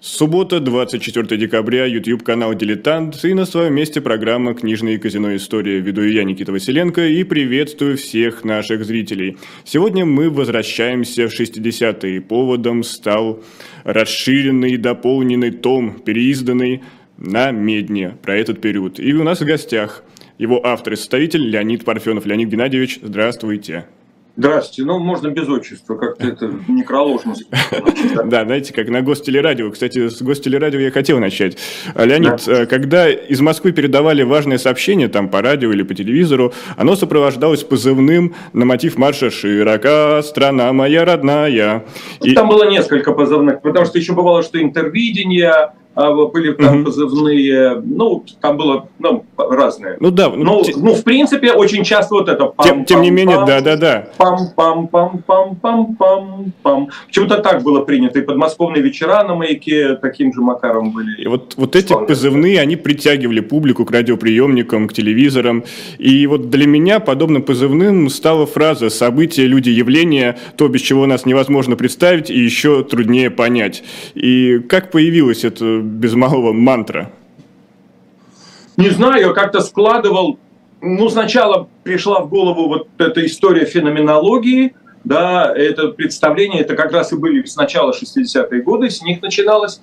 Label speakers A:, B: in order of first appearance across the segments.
A: Суббота, 24 декабря, YouTube-канал «Дилетант» и на своем месте программа «Книжная и казино история». Веду я, Никита Василенко, и приветствую всех наших зрителей. Сегодня мы возвращаемся в 60-е. Поводом стал расширенный и дополненный том, переизданный на Медне про этот период. И у нас в гостях его автор и составитель Леонид Парфенов. Леонид Геннадьевич, здравствуйте.
B: Здравствуйте. Ну, можно без отчества, как-то это некроложно.
A: Да, знаете, как на гостелерадио. Кстати, с гостелерадио я хотел начать. Леонид, э, когда из Москвы передавали важное сообщение, там, по радио или по телевизору, оно сопровождалось позывным на мотив марша «Широка страна моя родная».
B: Там было несколько позывных, потому что еще бывало, что интервидение, а, были там позывные, ну, там было ну, разное.
A: Ну да.
B: Ну, ну, ну, в принципе, очень часто вот это...
A: Пам, тем, тем не менее, да-да-да.
B: Пам-пам-пам-пам-пам-пам. Почему-то так было принято. И подмосковные вечера на маяке таким же макаром были.
A: И вот, вот эти позывные, они притягивали публику к радиоприемникам, к телевизорам. И вот для меня подобным позывным стала фраза «события, люди, явления, то, без чего нас невозможно представить и еще труднее понять». И как появилось это без малого мантра?
B: Не знаю, я как-то складывал. Ну, сначала пришла в голову вот эта история феноменологии, да, это представление, это как раз и были с начала 60-е годы, с них начиналось.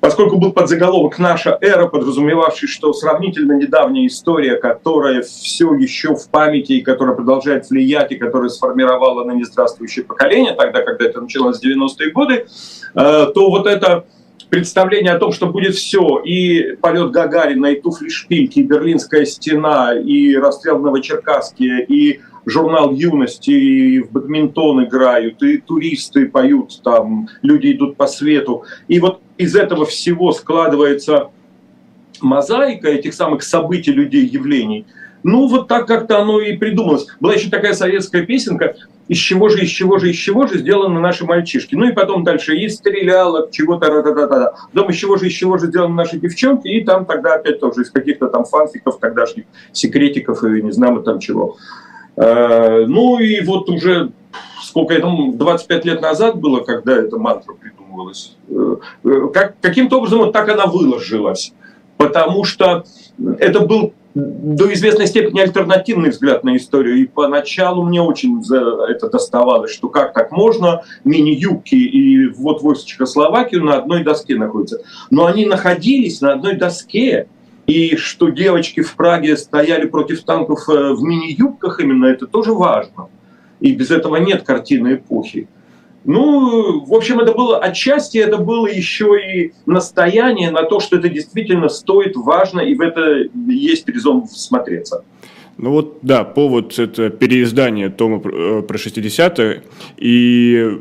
B: Поскольку был подзаголовок «Наша эра», подразумевавший, что сравнительно недавняя история, которая все еще в памяти и которая продолжает влиять, и которая сформировала на нездравствующее поколение, тогда, когда это началось в 90-е годы, э, то вот это представление о том, что будет все, и полет Гагарина, и туфли шпильки, и Берлинская стена, и расстрел в Новочеркасске, и журнал юности, и в бадминтон играют, и туристы поют, там люди идут по свету. И вот из этого всего складывается мозаика этих самых событий, людей, явлений. Ну, вот так как-то оно и придумалось. Была еще такая советская песенка из чего же, из чего же, из чего же сделаны наши мальчишки. Ну и потом дальше из стрелялок, чего-то, ра та та та Потом из чего же, из чего же сделаны наши девчонки, и там тогда опять тоже из каких-то там фанфиков тогдашних, секретиков и не знаю там чего. Э, ну и вот уже сколько это, 25 лет назад было, когда эта мантра придумывалась. Э, э, как, каким-то образом вот так она выложилась. Потому что это был до известной степени альтернативный взгляд на историю. И поначалу мне очень за это доставалось, что как так можно, мини-юбки и вот войск Чехословакию на одной доске находятся. Но они находились на одной доске, и что девочки в Праге стояли против танков э, в мини-юбках именно, это тоже важно. И без этого нет картины эпохи. Ну, в общем, это было отчасти, это было еще и настояние на то, что это действительно стоит, важно, и в это есть резон всмотреться.
A: Ну вот, да, повод – это переиздание тома э, про 60-е. И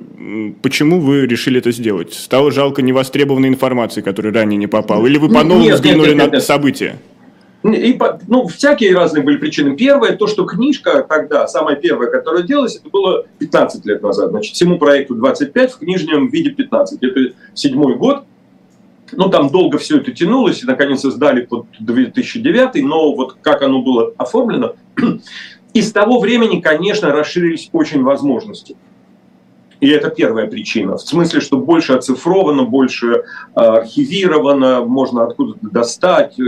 A: почему вы решили это сделать? Стало жалко невостребованной информации, которая ранее не попала? Или вы по-новому взглянули нет, нет, нет, на события?
B: И, ну, всякие разные были причины. Первое, то, что книжка тогда, самая первая, которая делалась, это было 15 лет назад. Значит, всему проекту 25, в книжном виде 15. Это седьмой год. Ну, там долго все это тянулось, и, наконец, издали под 2009, но вот как оно было оформлено. И с того времени, конечно, расширились очень возможности. И это первая причина. В смысле, что больше оцифровано, больше а, архивировано, можно откуда-то достать э,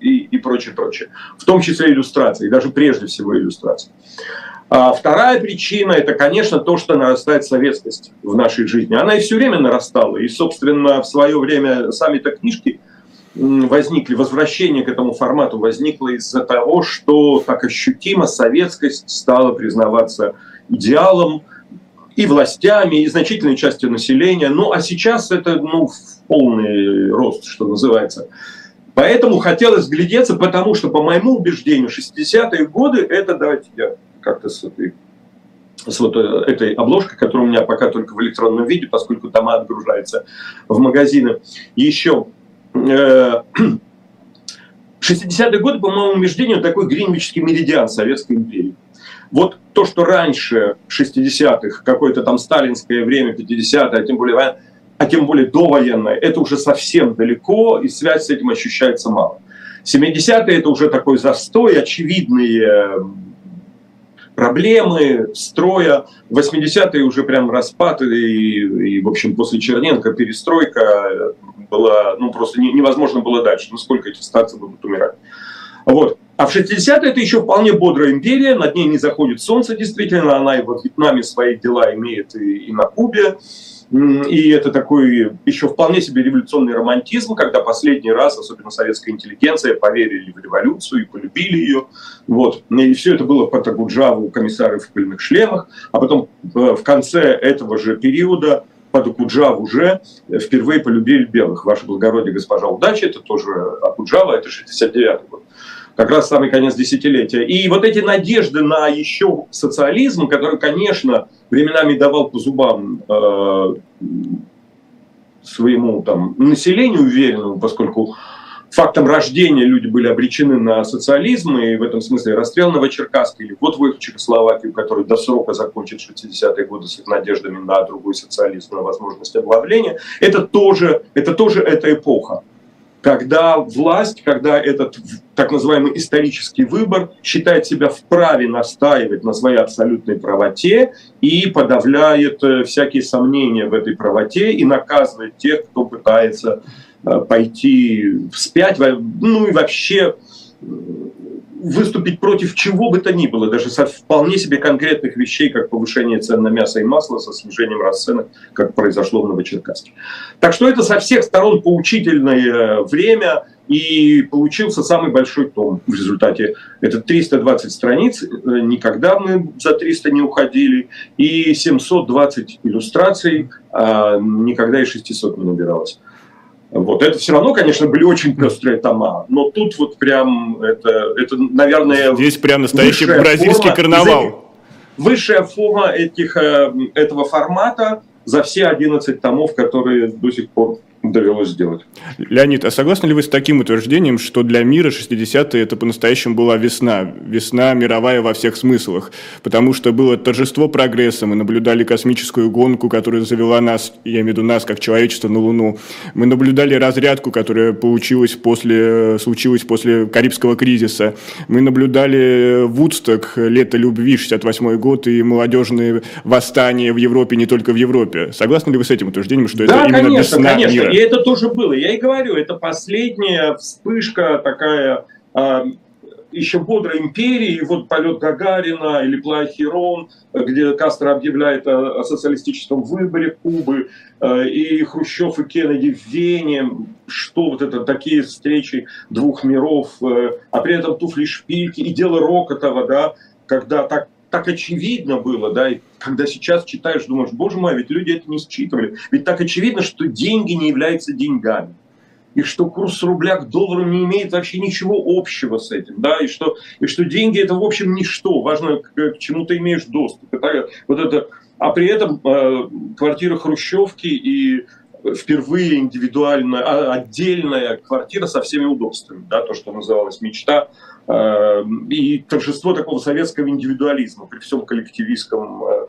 B: и, и прочее, прочее. В том числе иллюстрации, даже прежде всего иллюстрации. А вторая причина – это, конечно, то, что нарастает советскость в нашей жизни. Она и все время нарастала. И, собственно, в свое время сами-то книжки возникли, возвращение к этому формату возникло из-за того, что так ощутимо советскость стала признаваться идеалом, и властями, и значительной частью населения. Ну, а сейчас это ну, полный рост, что называется. Поэтому хотелось глядеться, потому что, по моему убеждению, 60-е годы это, давайте я как-то с этой, с вот э, этой обложкой, которая у меня пока только в электронном виде, поскольку дома отгружаются в магазины. Еще 60-е э, годы, по моему убеждению, такой гринвичский меридиан Советской империи. Вот то, что раньше 60-х, какое-то там сталинское время, 50-е, а тем более а тем более довоенное, это уже совсем далеко, и связь с этим ощущается мало. 70-е это уже такой застой, очевидные проблемы строя. 80-е уже прям распад, и, и, в общем, после Черненко перестройка была, ну, просто невозможно было дальше. Ну, сколько эти старцы будут умирать. Вот. А в 60-е это еще вполне бодрая империя, над ней не заходит солнце, действительно, она и во Вьетнаме свои дела имеет, и, и на Кубе. И это такой еще вполне себе революционный романтизм, когда последний раз, особенно советская интеллигенция, поверили в революцию и полюбили ее. Вот. И все это было по Такуджаву комиссары в пыльных шлемах. А потом э, в конце этого же периода под Акуджаву уже впервые полюбили белых. Ваше благородие, госпожа удача, это тоже Акуджава, это 69-й год как раз самый конец десятилетия. И вот эти надежды на еще социализм, который, конечно, временами давал по зубам э, своему там, населению уверенному, поскольку фактом рождения люди были обречены на социализм, и в этом смысле расстрел Новочеркасска или вот выход Чехословакии, который до срока закончит 60-е годы с их надеждами на другой социализм, на возможность оглавления, это тоже, это тоже эта эпоха когда власть, когда этот так называемый исторический выбор считает себя вправе настаивать на своей абсолютной правоте и подавляет э, всякие сомнения в этой правоте и наказывает тех, кто пытается э, пойти вспять, ну и вообще выступить против чего бы то ни было, даже со вполне себе конкретных вещей, как повышение цен на мясо и масло со снижением расценок, как произошло в Новочеркасске. Так что это со всех сторон поучительное время, и получился самый большой том в результате. Это 320 страниц, никогда мы за 300 не уходили, и 720 иллюстраций, а никогда и 600 не набиралось. Вот. Это все равно, конечно, были очень пестрые тома, но тут вот прям это, это наверное...
A: Здесь прям настоящий бразильский форма, карнавал.
B: Высшая форма этих, э, этого формата за все 11 томов, которые до сих пор довелось сделать.
A: Леонид, а согласны ли вы с таким утверждением, что для мира 60-е это по-настоящему была весна? Весна мировая во всех смыслах. Потому что было торжество прогресса, мы наблюдали космическую гонку, которая завела нас, я имею в виду нас, как человечество, на Луну. Мы наблюдали разрядку, которая получилась после, случилась после Карибского кризиса. Мы наблюдали Вудсток, лето любви, 68 год, и молодежные восстания в Европе, не только в Европе. Согласны ли вы с этим утверждением, что
B: да,
A: это
B: конечно,
A: именно весна
B: конечно.
A: мира?
B: И это тоже было. Я и говорю, это последняя вспышка такая э, еще бодрой империи, вот полет Гагарина или Плай Херон, где Кастро объявляет о, о социалистическом выборе Кубы, э, и Хрущев и Кеннеди в Вене, что вот это такие встречи двух миров, э, а при этом туфли шпильки и дело Рокотова, да, когда так так очевидно было, да, и когда сейчас читаешь, думаешь, боже мой, ведь люди это не считывали. Ведь так очевидно, что деньги не являются деньгами. И что курс рубля к доллару не имеет вообще ничего общего с этим, да, и что, и что деньги это в общем ничто, важно, к, к чему ты имеешь доступ. Это, вот это, а при этом э, квартира Хрущевки и впервые индивидуальная, а, отдельная квартира со всеми удобствами, да, то, что называлось мечта, и торжество такого советского индивидуализма при всем коллективистском э,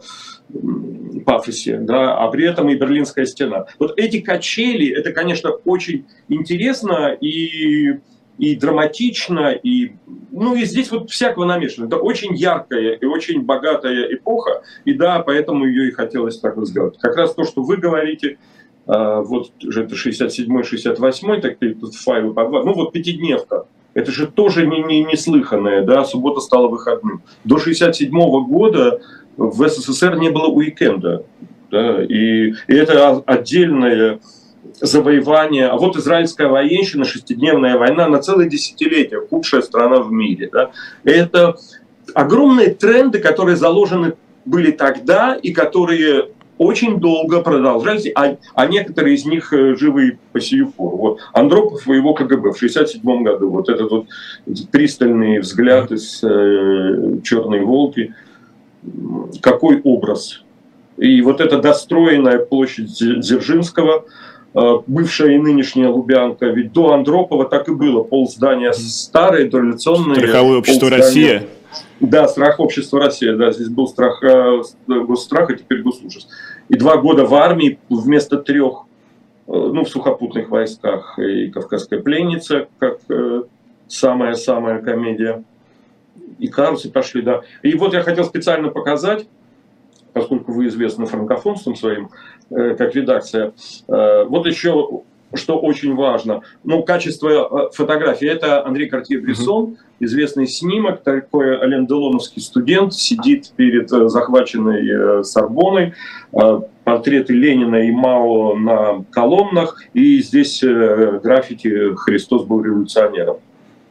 B: пафосе, да, а при этом и Берлинская стена. Вот эти качели, это, конечно, очень интересно и и драматично, и, ну, и здесь вот всякого намешано. Это очень яркая и очень богатая эпоха, и да, поэтому ее и хотелось так вот сделать. Как раз то, что вы говорите, а, вот это 67-й, 68-й, такие тут файлы. Ну вот пятидневка. Это же тоже не, не, неслыханное, да, суббота стала выходным. До 67 -го года в СССР не было уикенда. Да, и, и это отдельное завоевание. А вот израильская военщина, шестидневная война на целое десятилетие, худшая страна в мире. Да. Это огромные тренды, которые заложены были тогда и которые очень долго продолжались, а, а некоторые из них э, живы по сию пору. Вот Андропов и его КГБ в 1967 году, вот этот вот пристальный взгляд из э, «Черной волки», какой образ. И вот эта достроенная площадь Дзержинского, э, бывшая и нынешняя Лубянка, ведь до Андропова так и было, пол здания старое, дореволюционное.
A: Страховое общество «Россия».
B: Да, страх общества Россия, да, здесь был страх, э, госстрах, а теперь госужас. И два года в армии вместо трех, э, ну, в сухопутных войсках и «Кавказская пленница», как э, самая-самая комедия. и Карлсы пошли, да. И вот я хотел специально показать, поскольку вы известны франкофонством своим, как редакция. Вот еще что очень важно. Ну, качество э, фотографии. Это Андрей Картье-Брессон, известный снимок, такой Ален Делоновский студент, сидит перед захваченной Сорбоной, портреты Ленина и Мао на колоннах, и здесь граффити «Христос был революционером».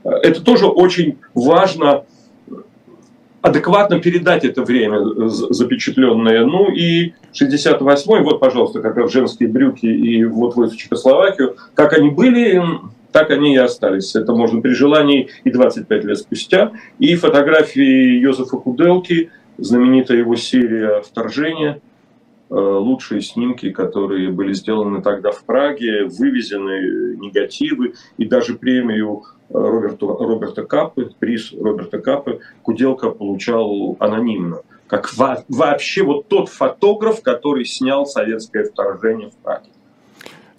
B: Это тоже очень важно адекватно передать это время запечатленное. Ну и 68-й, вот, пожалуйста, как раз женские брюки и вот в Чехословакию, как они были, так они и остались. Это можно при желании и 25 лет спустя. И фотографии Йозефа Куделки, знаменитая его серия «Вторжение», э, лучшие снимки, которые были сделаны тогда в Праге, вывезены негативы и даже премию Роберту, Роберта Капы, приз Роберта Капы Куделка получал анонимно. Как вообще вот тот фотограф, который снял советское вторжение в Праге.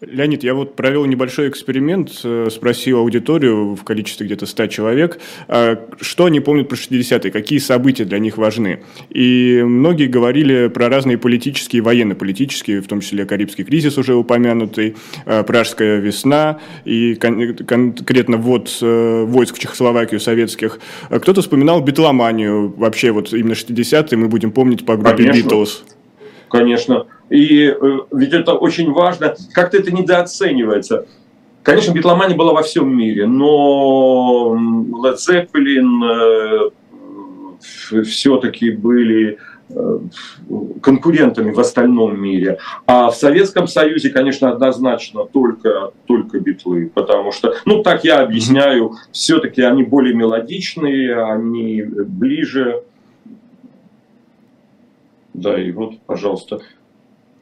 A: Леонид, я вот провел небольшой эксперимент, э, спросил аудиторию в количестве где-то 100 человек, а, что они помнят про 60-е, какие события для них важны. И многие говорили про разные политические, военно-политические, в том числе Карибский кризис уже упомянутый, а, Пражская весна и конкретно ввод э, войск в Чехословакию советских. Кто-то вспоминал битломанию, вообще вот именно 60-е мы будем помнить по группе
B: Конечно.
A: Beatles.
B: Конечно. И э, ведь это очень важно, как-то это недооценивается. Конечно, битломания была во всем мире, но Led Zeppelin э, все-таки были э, конкурентами в остальном мире. А в Советском Союзе, конечно, однозначно только, только битлы, потому что, ну так я объясняю, все-таки они более мелодичные, они ближе. Да, и вот, пожалуйста,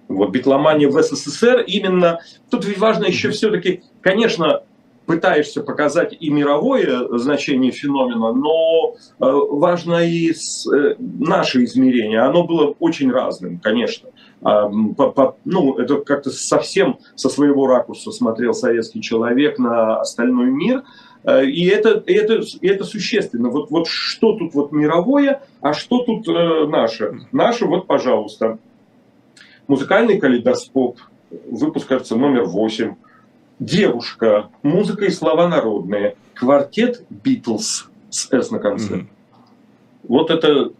B: вот, битломания в СССР именно... Тут ведь важно еще все-таки, конечно, пытаешься показать и мировое значение феномена, но э, важно и э, наше измерение. Оно было очень разным, конечно. А, по, по, ну, это как-то совсем со своего ракурса смотрел советский человек на остальной мир. Э, и это, это, это существенно. Вот, вот что тут вот мировое, а что тут э, наше? Наше, вот, пожалуйста, Музыкальный калейдоскоп, выпуск, кажется, номер 8. Девушка, музыка и слова народные. Квартет Битлз с «С» на конце. Mm-hmm. Вот это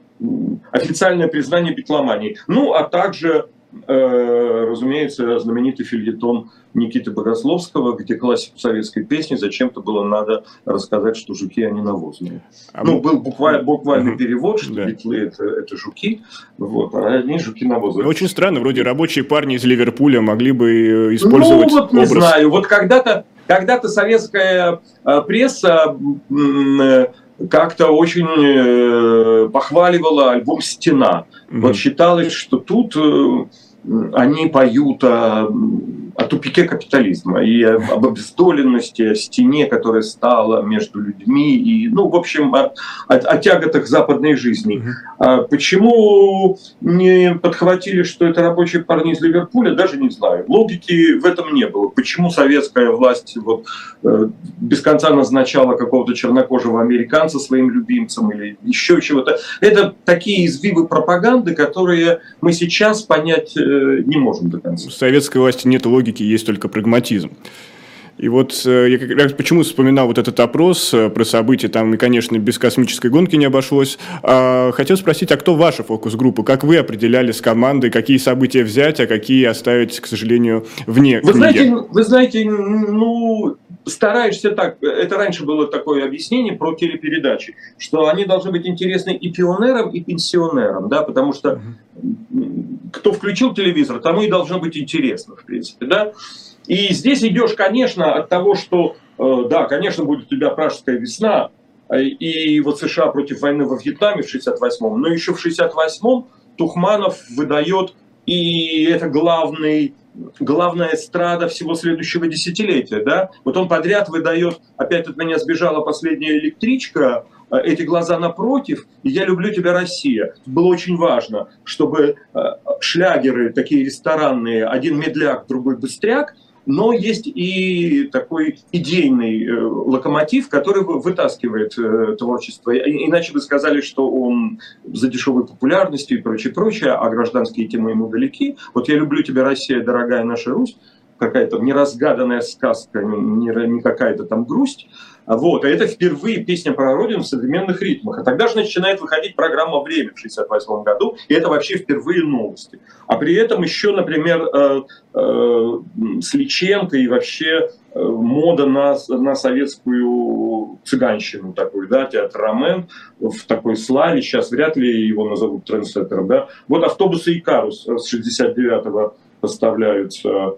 B: официальное признание битломании. Ну, а также разумеется, знаменитый фильетон Никиты Богословского, где классику советской песни зачем-то было надо рассказать, что жуки, они навозные. А ну, был буквально, буквальный угу. перевод, что да. битлы это, это жуки, вот, а они жуки навозные.
A: Очень странно, вроде рабочие парни из Ливерпуля могли бы э, использовать
B: Ну, вот не образ. знаю, вот когда-то когда-то советская э, пресса как-то очень похваливала альбом «Стена». Mm-hmm. Вот считалось, что тут они поют о, о тупике капитализма и об обездоленности, о стене, которая стала между людьми, и, ну, в общем, о, о, о тяготах западной жизни. А почему не подхватили, что это рабочие парни из Ливерпуля, даже не знаю. Логики в этом не было. Почему советская власть вот, э, без конца назначала какого-то чернокожего американца своим любимцем или еще чего-то. Это такие извивы пропаганды, которые мы сейчас понять э, не можем до конца.
A: В советской власти нет логики, есть только прагматизм. И вот э, я как раз почему вспоминал вот этот опрос э, про события, там, и, конечно, без космической гонки не обошлось. А, хотел спросить, а кто ваша фокус-группа? Как вы определяли с командой, какие события взять, а какие оставить, к сожалению, вне
B: вы книги? Знаете, вы знаете, ну, стараешься так, это раньше было такое объяснение про телепередачи, что они должны быть интересны и пионерам, и пенсионерам, да, потому что кто включил телевизор, тому и должно быть интересно, в принципе, да. И здесь идешь, конечно, от того, что, э, да, конечно, будет у тебя пражская весна, э, и вот США против войны во Вьетнаме в 68-м, но еще в 68-м Тухманов выдает, и это главный главная эстрада всего следующего десятилетия, да? Вот он подряд выдает, опять от меня сбежала последняя электричка, эти глаза напротив, я люблю тебя, Россия. Было очень важно, чтобы шлягеры такие ресторанные, один медляк, другой быстряк, но есть и такой идейный э, локомотив, который вытаскивает э, творчество. Иначе бы сказали, что он за дешевой популярностью и прочее, прочее, а гражданские темы ему далеки. Вот я люблю тебя, Россия, дорогая наша Русь, какая-то неразгаданная сказка, не какая-то там грусть. Вот, а это впервые песня про Родину в современных ритмах. А тогда же начинает выходить программа «Время» в 1968 году, и это вообще впервые новости. А при этом еще, например, э, э, с Личенко и вообще э, мода на, на советскую цыганщину такую, да, театр Ромен в такой славе, сейчас вряд ли его назовут трендсеттером, да. Вот автобусы Икарус с 69-го поставляются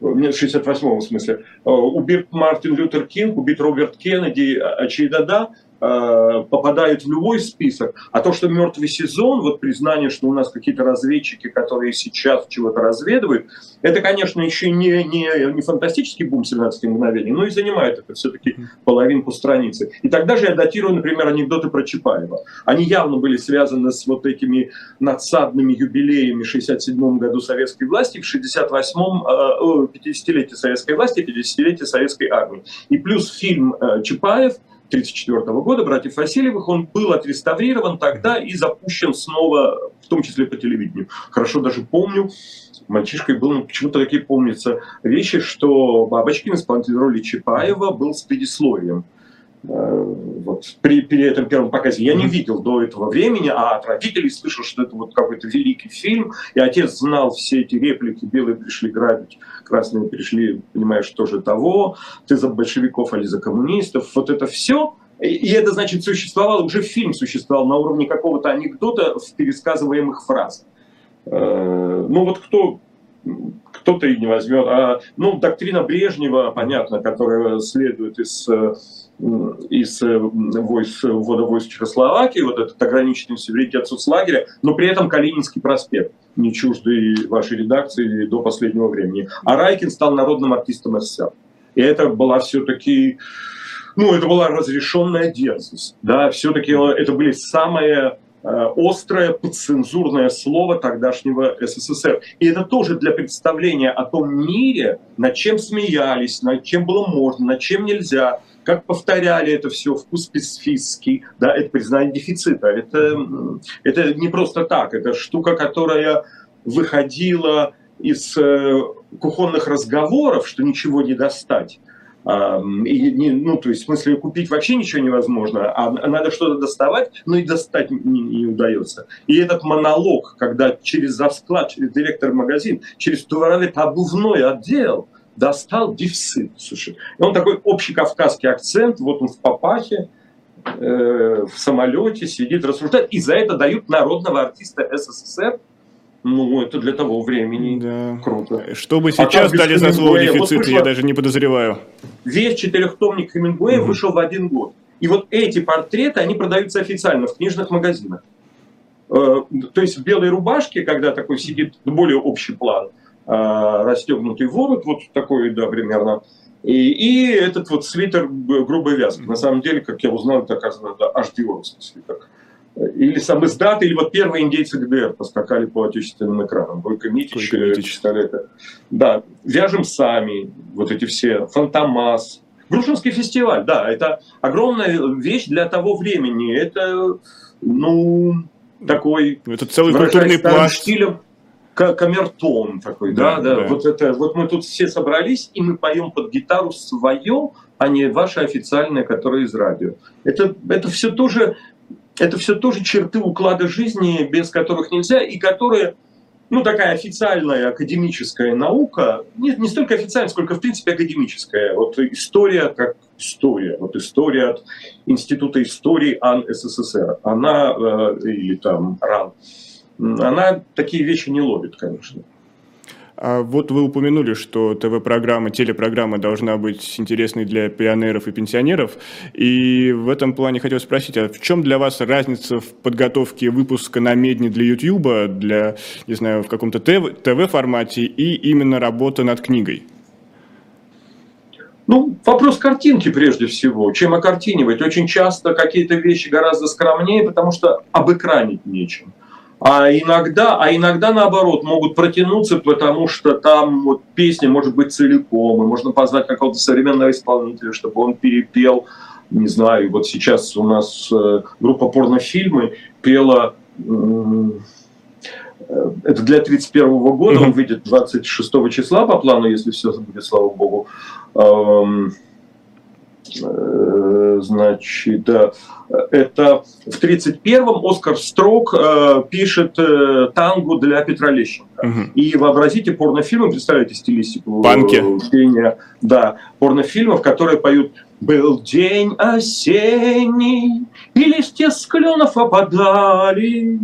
B: нет, 68 в смысле, э, убит Мартин Лютер Кинг, убит Роберт Кеннеди, очевидно, да, Э, попадают в любой список, а то, что мертвый сезон, вот признание, что у нас какие-то разведчики, которые сейчас чего-то разведывают, это, конечно, еще не, не, не фантастический бум 17 мгновений, но и занимает это все-таки половинку страницы. И тогда же я датирую, например, анекдоты про Чапаева. Они явно были связаны с вот этими надсадными юбилеями в 67 году советской власти, в 68-м, 50-летие советской власти, 50-летие советской армии. И плюс фильм э, Чапаев – 1934 года, братьев Васильевых, он был отреставрирован тогда и запущен снова, в том числе по телевидению. Хорошо даже помню, мальчишкой был, ну, почему-то такие помнятся вещи, что Бабочкин, исполнитель роли Чапаева, был с предисловием. Э, вот, при, при этом первом показе. Я не видел до этого времени, а от родителей слышал, что это вот какой-то великий фильм, и отец знал все эти реплики «Белые пришли грабить, красные пришли, понимаешь, тоже того, ты за большевиков, или за коммунистов». Вот это все и это, значит, существовало, уже фильм существовал на уровне какого-то анекдота в пересказываемых фразах. Э, ну вот кто кто-то и не возьмет. А, ну, доктрина Брежнева, понятно, которая следует из из э, войск, ввода войск Чехословакии, вот этот ограниченный суверенитет соцлагеря, но при этом Калининский проспект, не чуждый вашей редакции до последнего времени. А Райкин стал народным артистом СССР. И это была все-таки, ну, это была разрешенная дерзость. Да, все-таки это были самые Э, острое подцензурное слово тогдашнего СССР. И это тоже для представления о том мире, над чем смеялись, над чем было можно, над чем нельзя, как повторяли это все, вкус специфический, да, это признание дефицита. Это, это не просто так, это штука, которая выходила из э, кухонных разговоров, что ничего не достать, и не, ну, то есть, в смысле, купить вообще ничего невозможно, а надо что-то доставать, но и достать не, не удается. И этот монолог, когда через завсклад, через директор магазин, через туалет-обувной отдел достал дефицит. Слушай. И он такой общий кавказский акцент, вот он в папахе, э, в самолете сидит, рассуждает, и за это дают народного артиста СССР ну, это для того времени да. круто.
A: Что бы а сейчас а дали за слово дефицит, вот я даже не подозреваю.
B: Весь четырехтомник Хемингуэя угу. вышел в один год. И вот эти портреты, они продаются официально в книжных магазинах. Э, то есть в белой рубашке, когда такой сидит более общий план, расстегнутый ворот, вот такой, да, примерно, и, и этот вот свитер грубой вязки. На самом деле, как я узнал, это, оказывается, аж диоровский свитер или сам издат, или вот первые индейцы ГДР поскакали по отечественным экранам. Бойко Митич, Митич. это. Да, вяжем сами, вот эти все, Фантомас. Грушинский фестиваль, да, это огромная вещь для того времени. Это, ну, такой...
A: Это целый культурный пласт. Стилем,
B: камертон такой, да, да, да, да. Вот это, вот мы тут все собрались, и мы поем под гитару свое, а не ваше официальное, которое из радио. Это, это все тоже это все тоже черты уклада жизни, без которых нельзя, и которые, ну, такая официальная академическая наука, не, не столько официальная, сколько, в принципе, академическая. Вот история как история, вот история от Института истории АН СССР, она, э, или там РАН, она такие вещи не ловит, конечно.
A: А вот вы упомянули, что ТВ-программа, телепрограмма должна быть интересной для пионеров и пенсионеров. И в этом плане хотел спросить, а в чем для вас разница в подготовке выпуска на медне для YouTube, для, не знаю, в каком-то ТВ-формате и именно работа над книгой?
B: Ну, вопрос картинки прежде всего. Чем окартинивать? Очень часто какие-то вещи гораздо скромнее, потому что обэкранить нечем. А иногда, а иногда наоборот могут протянуться, потому что там вот песня может быть целиком, и можно позвать какого-то современного исполнителя, чтобы он перепел, не знаю, вот сейчас у нас э, группа порнофильмы пела э, это для 31 года, он выйдет 26 числа по плану, если все будет, слава богу. Э, значит, да, это в 31-м Оскар Строк э, пишет э, тангу для Петра Лещенко. Угу. И вообразите порнофильмы, представляете стилистику
A: Панки.
B: пения, да, порнофильмов, которые поют был день осенний, и листья с кленов опадали,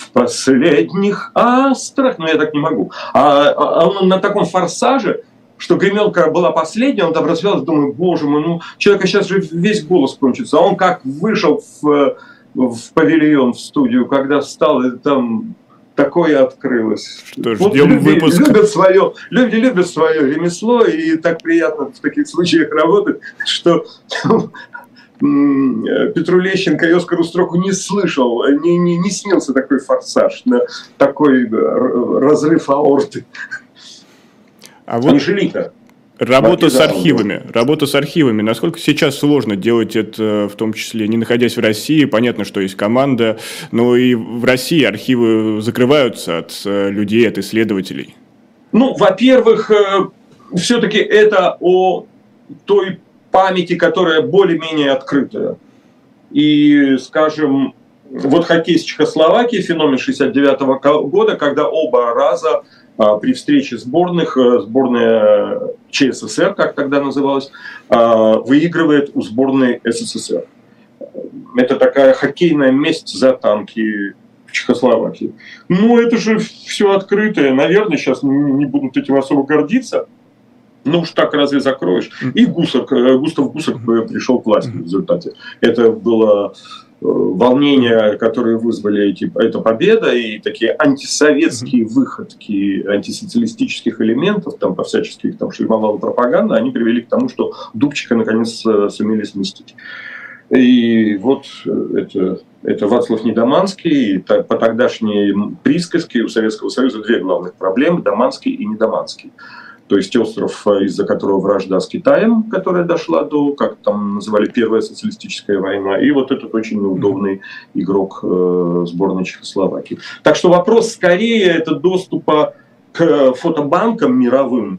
B: в последних астрах, но ну, я так не могу. А, а он на таком форсаже, что гремелка была последняя, он там развелся, думаю, боже мой, ну человека сейчас же весь голос кончится. А он как вышел в, в павильон, в студию, когда встал, и там такое открылось.
A: Что ж, вот ждем люди выпуск.
B: Любят свое, люди любят свое ремесло, и так приятно в таких случаях работать, что Петру Лещенко и Оскару Строку не слышал, не, не, не снился такой форсаж, такой разрыв аорты.
A: А вот Анжелика. Работа с архивами. Работа с архивами. Насколько сейчас сложно делать это, в том числе не находясь в России? Понятно, что есть команда, но и в России архивы закрываются от э, людей, от исследователей.
B: Ну, во-первых, э, все-таки это о той памяти, которая более-менее открытая. И, скажем, вот хоккей с Чехословакией, феномен 69 -го года, когда оба раза при встрече сборных, э, сборная ЧССР, как тогда называлась, а, выигрывает у сборной СССР. Это такая хоккейная месть за танки в Чехословакии. Ну, это же все открытое. Наверное, сейчас не будут этим особо гордиться. Ну уж так разве закроешь? И Гусак, э, Густав Гусак пришел к власти в результате. Это было волнения, которые вызвали эти, эта победа, и такие антисоветские выходки антисоциалистических элементов, там по всяческих там шлемовала пропаганда, они привели к тому, что Дубчика наконец э, сумели сместить. И вот э, это, это Вацлав Недоманский, и по тогдашней присказке у Советского Союза две главных проблемы – Доманский и Недоманский то есть остров, э, из-за которого вражда с Китаем, которая дошла до, как там называли, Первая социалистическая война, и вот этот очень неудобный игрок э, сборной Чехословакии. Так что вопрос скорее это доступа к фотобанкам мировым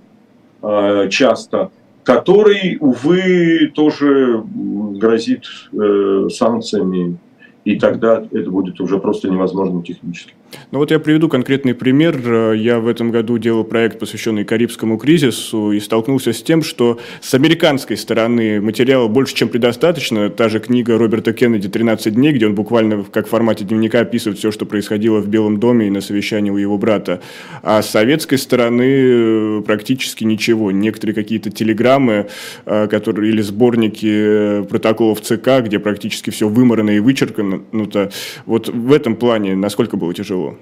B: э, часто, который, увы, тоже грозит санкциями и тогда это будет уже просто невозможно технически.
A: Ну вот я приведу конкретный пример. Я в этом году делал проект, посвященный Карибскому кризису, и столкнулся с тем, что с американской стороны материала больше, чем предостаточно. Та же книга Роберта Кеннеди «13 дней», где он буквально как в формате дневника описывает все, что происходило в Белом доме и на совещании у его брата. А с советской стороны э, практически ничего. Некоторые какие-то телеграммы э, которые, или сборники протоколов ЦК, где практически все выморано и вычеркано. Ну, то, вот в этом плане насколько было тяжело? Тяжело?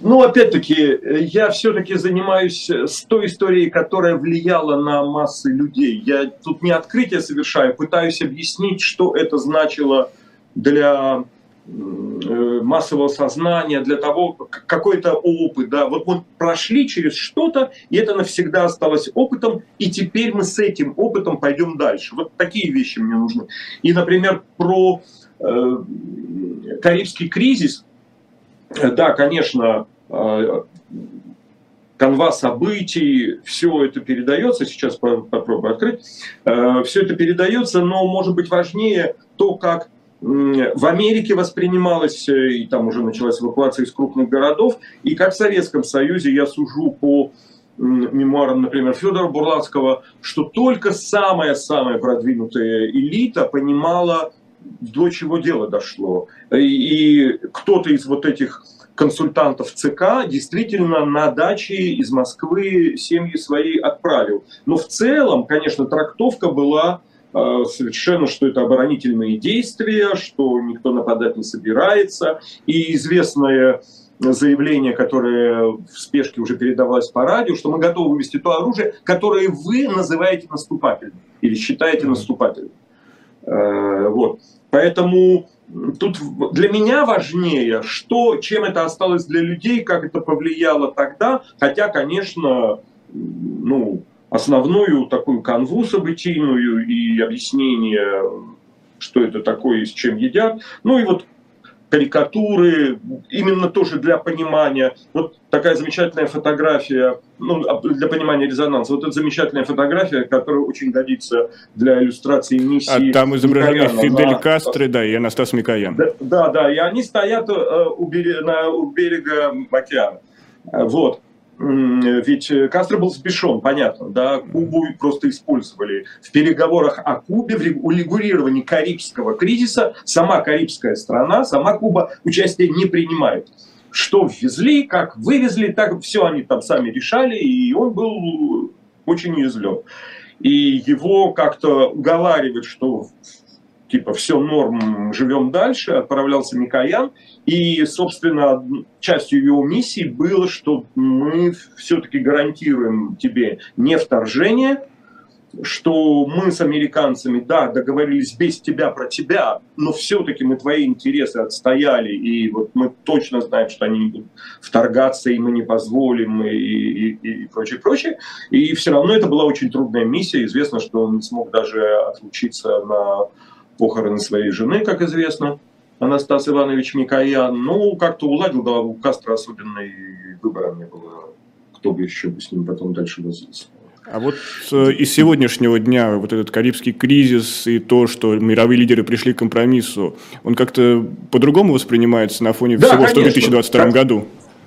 B: Ну, опять-таки, я все-таки занимаюсь э, с той историей, которая влияла на массы людей. Я тут не открытие совершаю, пытаюсь объяснить, что это значило для э, массового сознания, для того, какой-то опыт, да, вот мы прошли через что-то, и это навсегда осталось опытом, и теперь мы с этим опытом пойдем дальше. Вот такие вещи мне нужны. И, например, про э, Карибский кризис, да, конечно, э, канва событий, все это передается, сейчас попробую открыть, э, все это передается, но может быть важнее то, как в Америке воспринималось, э, и там уже началась эвакуация из крупных городов, и как в Советском Союзе я сужу по мемуарам, например, Федора Бурлацкого, что только самая-самая продвинутая элита понимала до чего дело дошло. И кто-то из вот этих консультантов ЦК действительно на даче из Москвы семьи свои отправил. Но в целом, конечно, трактовка была э, совершенно, что это оборонительные действия, что никто нападать не собирается. И известное заявление, которое в спешке уже передавалось по радио, что мы готовы вывести то оружие, которое вы называете наступательным или считаете наступательным. Э, вот. Поэтому тут для меня важнее, что, чем это осталось для людей, как это повлияло тогда, хотя, конечно, ну, основную такую канву событийную и объяснение, что это такое и с чем едят. Ну и вот карикатуры, именно тоже для понимания. Вот такая замечательная фотография, ну, а, для понимания резонанса. Вот эта замечательная фотография, которая очень годится для иллюстрации миссии.
A: А там изображены Фидель на... Кастро, да, и Анастас Микоян.
B: Да, да, да, и они стоят э, у берега, на, у берега океана. Вот. Ведь Кастро был сбешен, понятно, да, Кубу просто использовали. В переговорах о Кубе, в урегулировании Карибского кризиса, сама карибская страна, сама Куба участие не принимает. Что ввезли, как вывезли, так все они там сами решали, и он был очень уязвлен. И его как-то уговаривать, что типа все норм, живем дальше, отправлялся Микоян. И, собственно, частью его миссии было, что мы все-таки гарантируем тебе не вторжение, что мы с американцами, да, договорились без тебя про тебя, но все-таки мы твои интересы отстояли, и вот мы точно знаем, что они не будут вторгаться, и мы не позволим, и, и, и прочее, прочее. И все равно это была очень трудная миссия. Известно, что он не смог даже отлучиться на похороны своей жены, как известно, Анастас Иванович Микоян. Ну, как-то уладил, да, у Кастро особенно и выбора не было, кто бы еще бы с ним потом дальше возился.
A: А вот э, из сегодняшнего дня вот этот карибский кризис и то, что мировые лидеры пришли к компромиссу, он как-то по-другому воспринимается на фоне да, всего, конечно. что в 2022 как... году?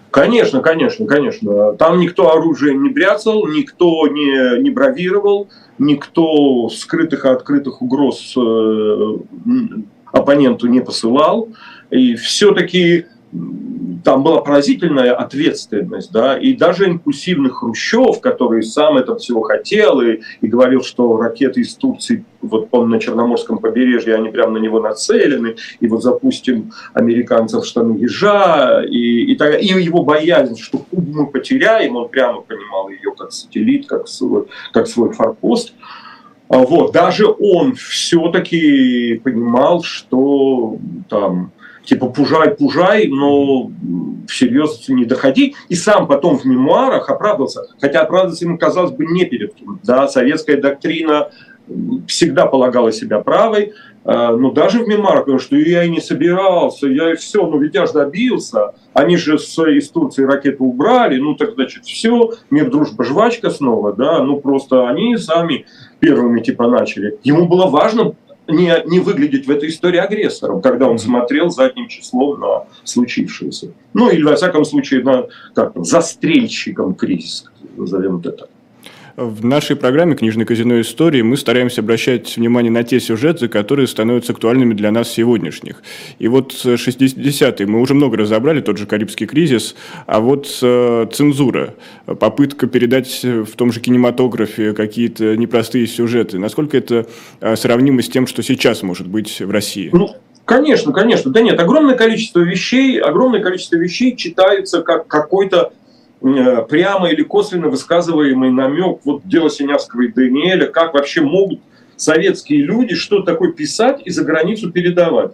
B: Конечно, конечно, конечно. Там никто оружием не бряцал, никто не, не бравировал никто скрытых и открытых угроз э, оппоненту не посылал. И все-таки там была поразительная ответственность, да, и даже импульсивный Хрущев, который сам это всего хотел и, и говорил, что ракеты из Турции, вот он на Черноморском побережье, они прямо на него нацелены, и вот запустим американцев в штаны ежа, и, и, и его боязнь, что Кубу мы потеряем, он прямо понимал ее как сателлит, как свой, как свой форпост. Вот, даже он все-таки понимал, что там типа пужай, пужай, но всерьез не доходи. И сам потом в мемуарах оправдывался, хотя оправдываться ему, казалось бы, не перед кем. Да, советская доктрина всегда полагала себя правой, а, но даже в мемуарах, потому что я и не собирался, я и все, ну ведь я же добился, они же с, из Турции ракеты убрали, ну так значит все, мир, дружба, жвачка снова, да, ну просто они сами первыми типа начали. Ему было важно не, не выглядеть в этой истории агрессором, когда он смотрел задним числом на случившееся. Ну или, во всяком случае, на, как там, застрельщиком кризиса, назовем это так.
A: В нашей программе «Книжный казино истории» мы стараемся обращать внимание на те сюжеты, которые становятся актуальными для нас сегодняшних. И вот 60-е мы уже много разобрали, тот же Карибский кризис, а вот э, цензура, попытка передать в том же кинематографе какие-то непростые сюжеты. Насколько это э, сравнимо с тем, что сейчас может быть в России?
B: Ну, Конечно, конечно. Да нет, огромное количество вещей, огромное количество вещей читается как какой-то Э, прямо или косвенно высказываемый намек, вот дело Синявского и Даниэля, как вообще могут советские люди что такое писать и за границу передавать.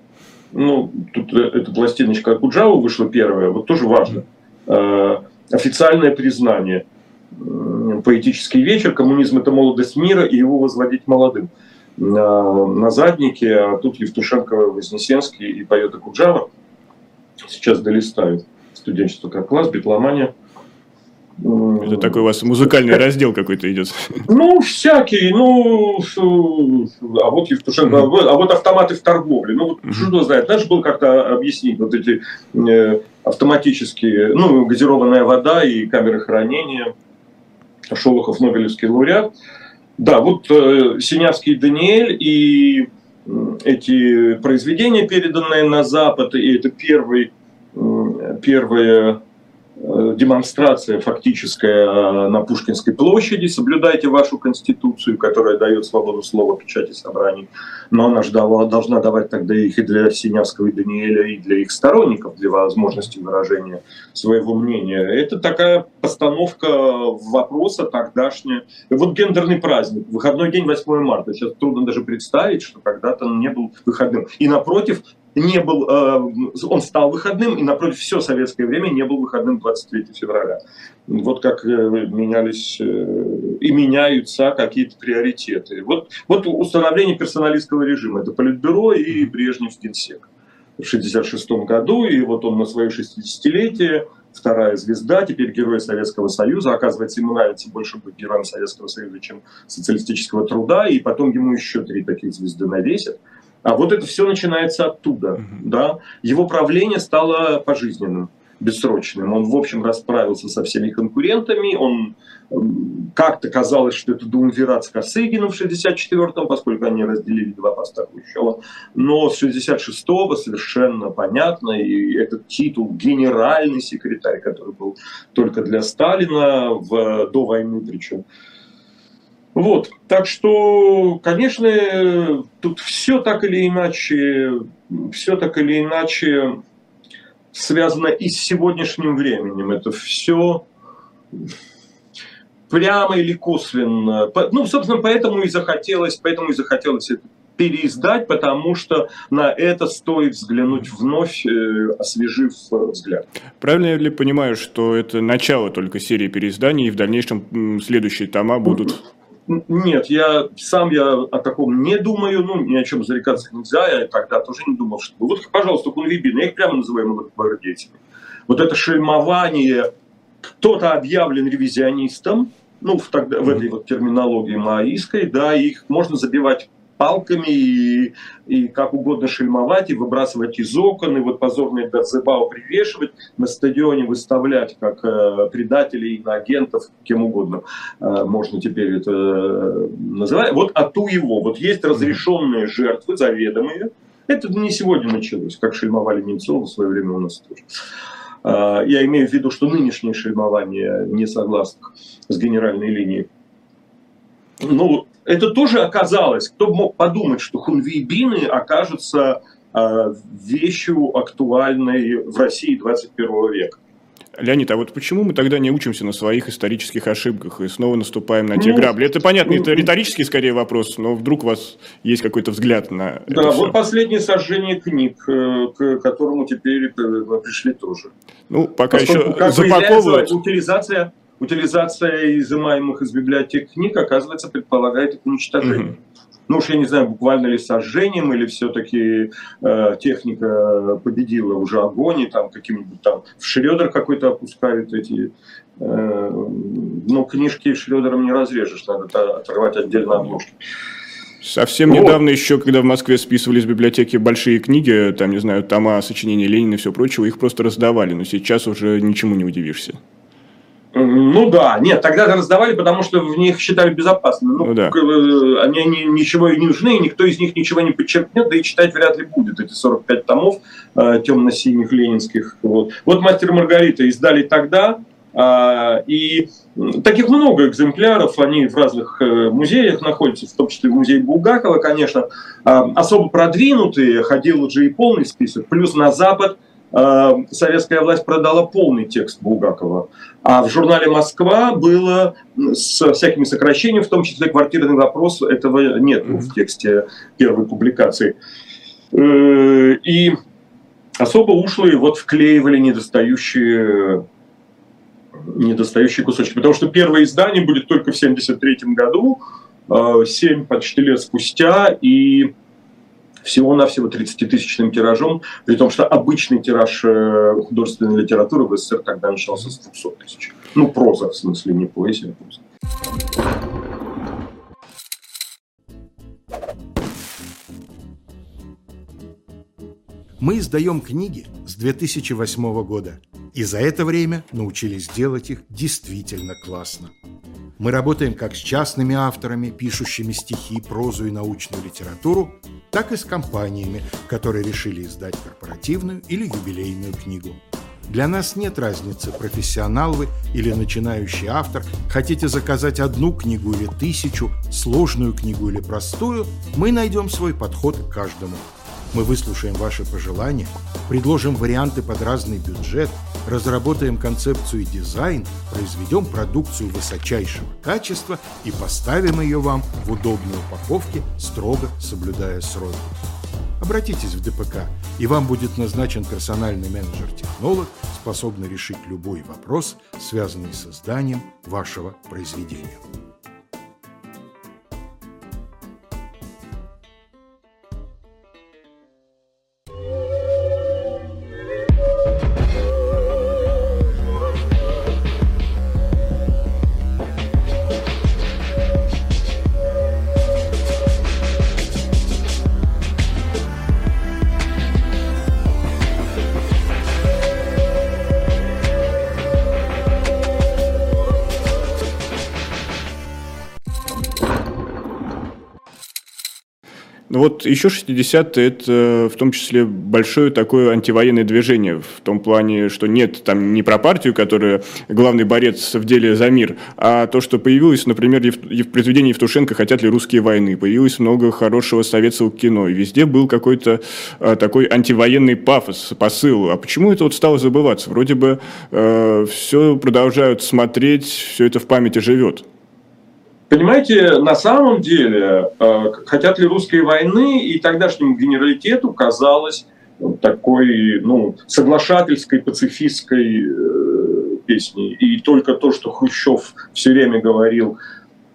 B: Ну, тут э, эта пластиночка Куджава вышла первая, вот тоже важно. Э, официальное признание. Поэтический вечер, коммунизм – это молодость мира, и его возводить молодым. На, заднике, а тут Евтушенко, Вознесенский и поет Куджава. Сейчас долистают. Студенчество как класс, битломания –
A: это такой у вас музыкальный раздел какой-то идет.
B: Ну, всякий, ну, а вот Евтушенко, mm-hmm. а вот автоматы в торговле. Ну, вот mm-hmm. что знает, же было как-то объяснить вот эти э, автоматические, ну, газированная вода и камеры хранения. Шолохов Нобелевский лауреат. Да, вот э, Синявский Даниэль и эти произведения, переданные на Запад, и это первый, первое Э, демонстрация фактическая э, на Пушкинской площади. Соблюдайте вашу конституцию, которая дает свободу слова, печати, собраний. Но она же должна давать тогда их и для Синявского и Даниэля, и для их сторонников, для возможности выражения своего мнения. Это такая постановка вопроса тогдашняя. Вот гендерный праздник, выходной день 8 марта. Сейчас трудно даже представить, что когда-то он не был выходным. И напротив, не был, э, он стал выходным, и напротив все советское время не был выходным 23 февраля. Вот как э, менялись э, и меняются какие-то приоритеты. Вот, вот установление персоналистского режима. Это Политбюро и Брежнев Генсек в 1966 году, и вот он на свое 60-летие вторая звезда, теперь герой Советского Союза. Оказывается, ему нравится больше быть героем Советского Союза, чем социалистического труда, и потом ему еще три таких звезды навесят. А вот это все начинается оттуда. Да? Его правление стало пожизненным, бессрочным. Он, в общем, расправился со всеми конкурентами. Он как-то казалось, что это Думвират с Косыгиным в 64-м, поскольку они разделили два поста Хрущева. Но с 66-го совершенно понятно, и этот титул генеральный секретарь, который был только для Сталина в, до войны причем, вот, так что, конечно, тут все так или иначе, все так или иначе связано и с сегодняшним временем. Это все прямо или косвенно. Ну, собственно, поэтому и захотелось, поэтому и захотелось это переиздать, потому что на это стоит взглянуть вновь, э, освежив взгляд.
A: Правильно я ли понимаю, что это начало только серии переизданий, и в дальнейшем следующие тома будут
B: нет, я сам я о таком не думаю, ну, ни о чем зарекаться нельзя, я тогда тоже не думал, что... Вот, пожалуйста, кунвибин, я их прямо называю молодогвардейцами. Вот это шельмование, кто-то объявлен ревизионистом, ну, в, тогда, в этой вот терминологии маоистской, да, их можно забивать палками и, и как угодно шельмовать, и выбрасывать из окон, и вот позорные Берзебау привешивать, на стадионе выставлять как э, предателей, агентов, кем угодно э, можно теперь это э, называть. Вот ату его, вот есть разрешенные жертвы, заведомые, это не сегодня началось, как шельмовали Немцова в свое время у нас тоже. Э, я имею в виду, что нынешнее шельмование несогласных с генеральной линией ну, это тоже оказалось, кто мог подумать, что хунвейбины окажутся э, вещью актуальной в России 21 века.
A: Леонид, а вот почему мы тогда не учимся на своих исторических ошибках и снова наступаем на те ну, грабли? Это понятно, это риторический скорее вопрос, но вдруг у вас есть какой-то взгляд на
B: да, это Да, вот последнее сожжение книг, э, к которому теперь э, пришли тоже.
A: Ну, пока Поскольку, еще запаковывать...
B: Утилизация утилизация изымаемых из библиотек книг, оказывается, предполагает их уничтожение. Угу. Ну уж я не знаю, буквально ли сожжением, или все-таки э, техника победила уже огонь, и там каким-нибудь там в Шредер какой-то опускают эти... Э, ну, книжки Шредером не разрежешь, надо отрывать отдельно обложки.
A: Совсем вот. недавно еще, когда в Москве списывали из библиотеки большие книги, там, не знаю, тома, сочинения Ленина и все прочее, их просто раздавали, но сейчас уже ничему не удивишься.
B: Ну да, нет, тогда раздавали, потому что в них считали безопасными. Ну, ну да. Э, они, они ничего и не нужны, и никто из них ничего не подчеркнет, да и читать вряд ли будет эти 45 томов э, темно-синих ленинских. Вот. вот «Мастер и Маргарита» издали тогда, э, и таких много экземпляров, они в разных э, музеях находятся, в том числе в музее Булгакова, конечно. Э, особо продвинутые, ходил уже и полный список, плюс на Запад – советская власть продала полный текст Булгакова. А в журнале «Москва» было с всякими сокращениями, в том числе «Квартирный вопрос», этого нет в тексте первой публикации. Э, и особо ушлые вот вклеивали недостающие недостающие кусочки. Потому что первое издание будет только в 1973 году, 7 э, почти лет спустя, и всего-навсего 30-тысячным тиражом, при том, что обычный тираж э, художественной литературы в СССР тогда начался с 200 тысяч. Ну, проза, в смысле, не поэзия, а проза.
C: Мы издаем книги с 2008 года, и за это время научились делать их действительно классно. Мы работаем как с частными авторами, пишущими стихи, прозу и научную литературу, так и с компаниями, которые решили издать корпоративную или юбилейную книгу. Для нас нет разницы, профессионал вы или начинающий автор. Хотите заказать одну книгу или тысячу, сложную книгу или простую, мы найдем свой подход к каждому – мы выслушаем ваши пожелания, предложим варианты под разный бюджет, разработаем концепцию и дизайн, произведем продукцию высочайшего качества и поставим ее вам в удобной упаковке, строго соблюдая сроки. обратитесь в ДПК, и вам будет назначен персональный менеджер-технолог, способный решить любой вопрос, связанный с созданием вашего произведения.
A: Еще 60-е это в том числе большое такое антивоенное движение, в том плане, что нет там не про партию, которая главный борец в деле за мир, а то, что появилось, например, в произведении Евтушенко «Хотят ли русские войны», появилось много хорошего советского кино, и везде был какой-то а, такой антивоенный пафос, посыл. А почему это вот стало забываться? Вроде бы э, все продолжают смотреть, все это в памяти живет.
B: Понимаете, на самом деле, э, хотят ли русские войны, и тогдашнему генералитету казалось такой ну, соглашательской, пацифистской э, песней. И только то, что Хрущев все время говорил,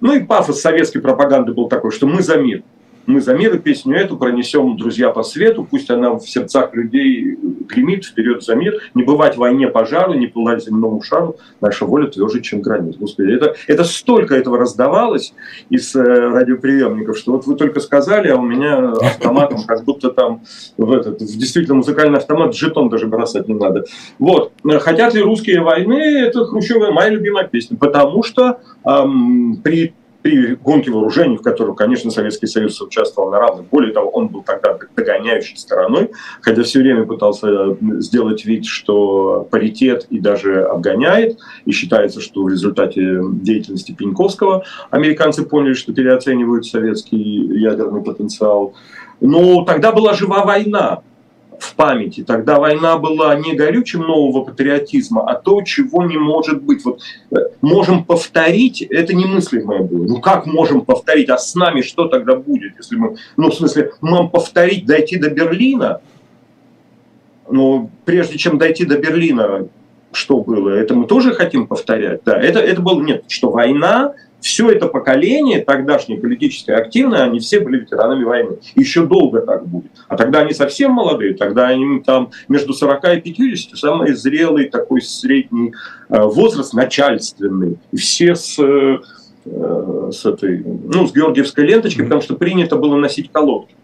B: ну и пафос советской пропаганды был такой, что мы за мир мы за мир и песню эту пронесем, друзья, по свету, пусть она в сердцах людей гремит вперед за мир, не бывать войне пожару, не пылать земному шару, наша воля тверже, чем границ. Господи, это, это столько этого раздавалось из э, радиоприемников, что вот вы только сказали, а у меня автоматом как будто там в этот, в действительно музыкальный автомат жетон даже бросать не надо. Вот. Хотят ли русские войны, это Хрущева моя любимая песня, потому что эм, при при гонке вооружений, в которой, конечно, Советский Союз участвовал на равных. Более того, он был тогда догоняющей стороной, хотя все время пытался сделать вид, что паритет и даже обгоняет. И считается, что в результате деятельности Пеньковского американцы поняли, что переоценивают советский ядерный потенциал. Но тогда была жива война в памяти. Тогда война была не горючим нового патриотизма, а то, чего не может быть. Вот э, можем повторить, это немыслимое было. Ну как можем повторить? А с нами что тогда будет, если мы, ну в смысле, нам повторить, дойти до Берлина? Но прежде чем дойти до Берлина, что было, это мы тоже хотим повторять. Да, это, это было, нет, что война все это поколение тогдашнее политическое активное, они все были ветеранами войны. Еще долго так будет. А тогда они совсем молодые, тогда они там между 40 и 50, самый зрелый такой средний э, возраст, начальственный. И все с, э, с этой, ну, с георгиевской ленточкой, потому что принято было носить колодки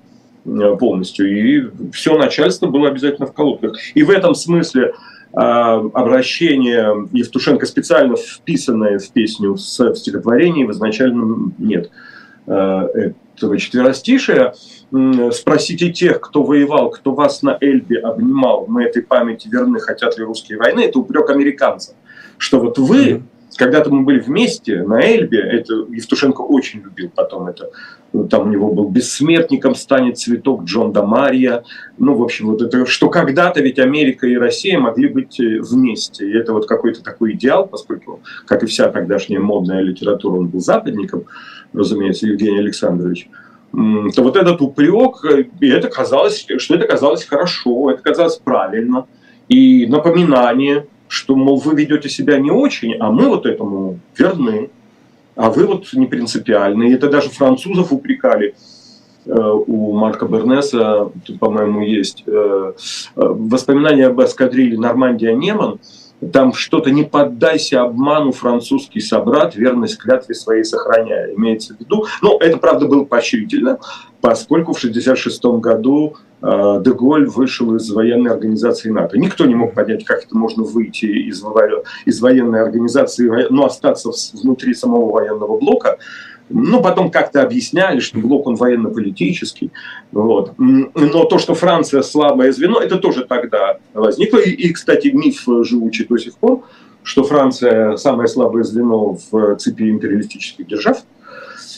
B: э, полностью. И все начальство было обязательно в колодках. И в этом смысле а, обращение Евтушенко специально вписанное в песню с, в стихотворении в изначальном нет а, этого четверостишия. Спросите тех, кто воевал, кто вас на Эльбе обнимал, мы этой памяти верны, хотят ли русские войны, это упрек американцам. Что вот вы когда-то мы были вместе на Эльбе, это Евтушенко очень любил потом это. Там у него был «Бессмертником станет цветок Джон да Мария». Ну, в общем, вот это, что когда-то ведь Америка и Россия могли быть э, вместе. И это вот какой-то такой идеал, поскольку, как и вся тогдашняя модная литература, он был западником, разумеется, Евгений Александрович то вот этот упрек, э, и это казалось, что это казалось хорошо, это казалось правильно. И напоминание, что, мол, вы ведете себя не очень, а мы вот этому верны, а вы вот не принципиальны. И это даже французов упрекали. Э, у Марка Бернеса, по-моему, есть э, э, воспоминания об эскадриле Нормандия-Неман, там что-то «не поддайся обману, французский собрат, верность клятве своей сохраняя», имеется в виду. Но это, правда, было поощрительно, поскольку в 1966 году э, Деголь вышел из военной организации НАТО. Никто не мог понять, как это можно выйти из, из военной организации, но остаться внутри самого военного блока. Ну, потом как-то объясняли, что блок он военно-политический. Вот. Но то, что Франция слабое звено, это тоже тогда возникло. И, и, кстати, миф живучий до сих пор, что Франция самое слабое звено в цепи империалистических держав,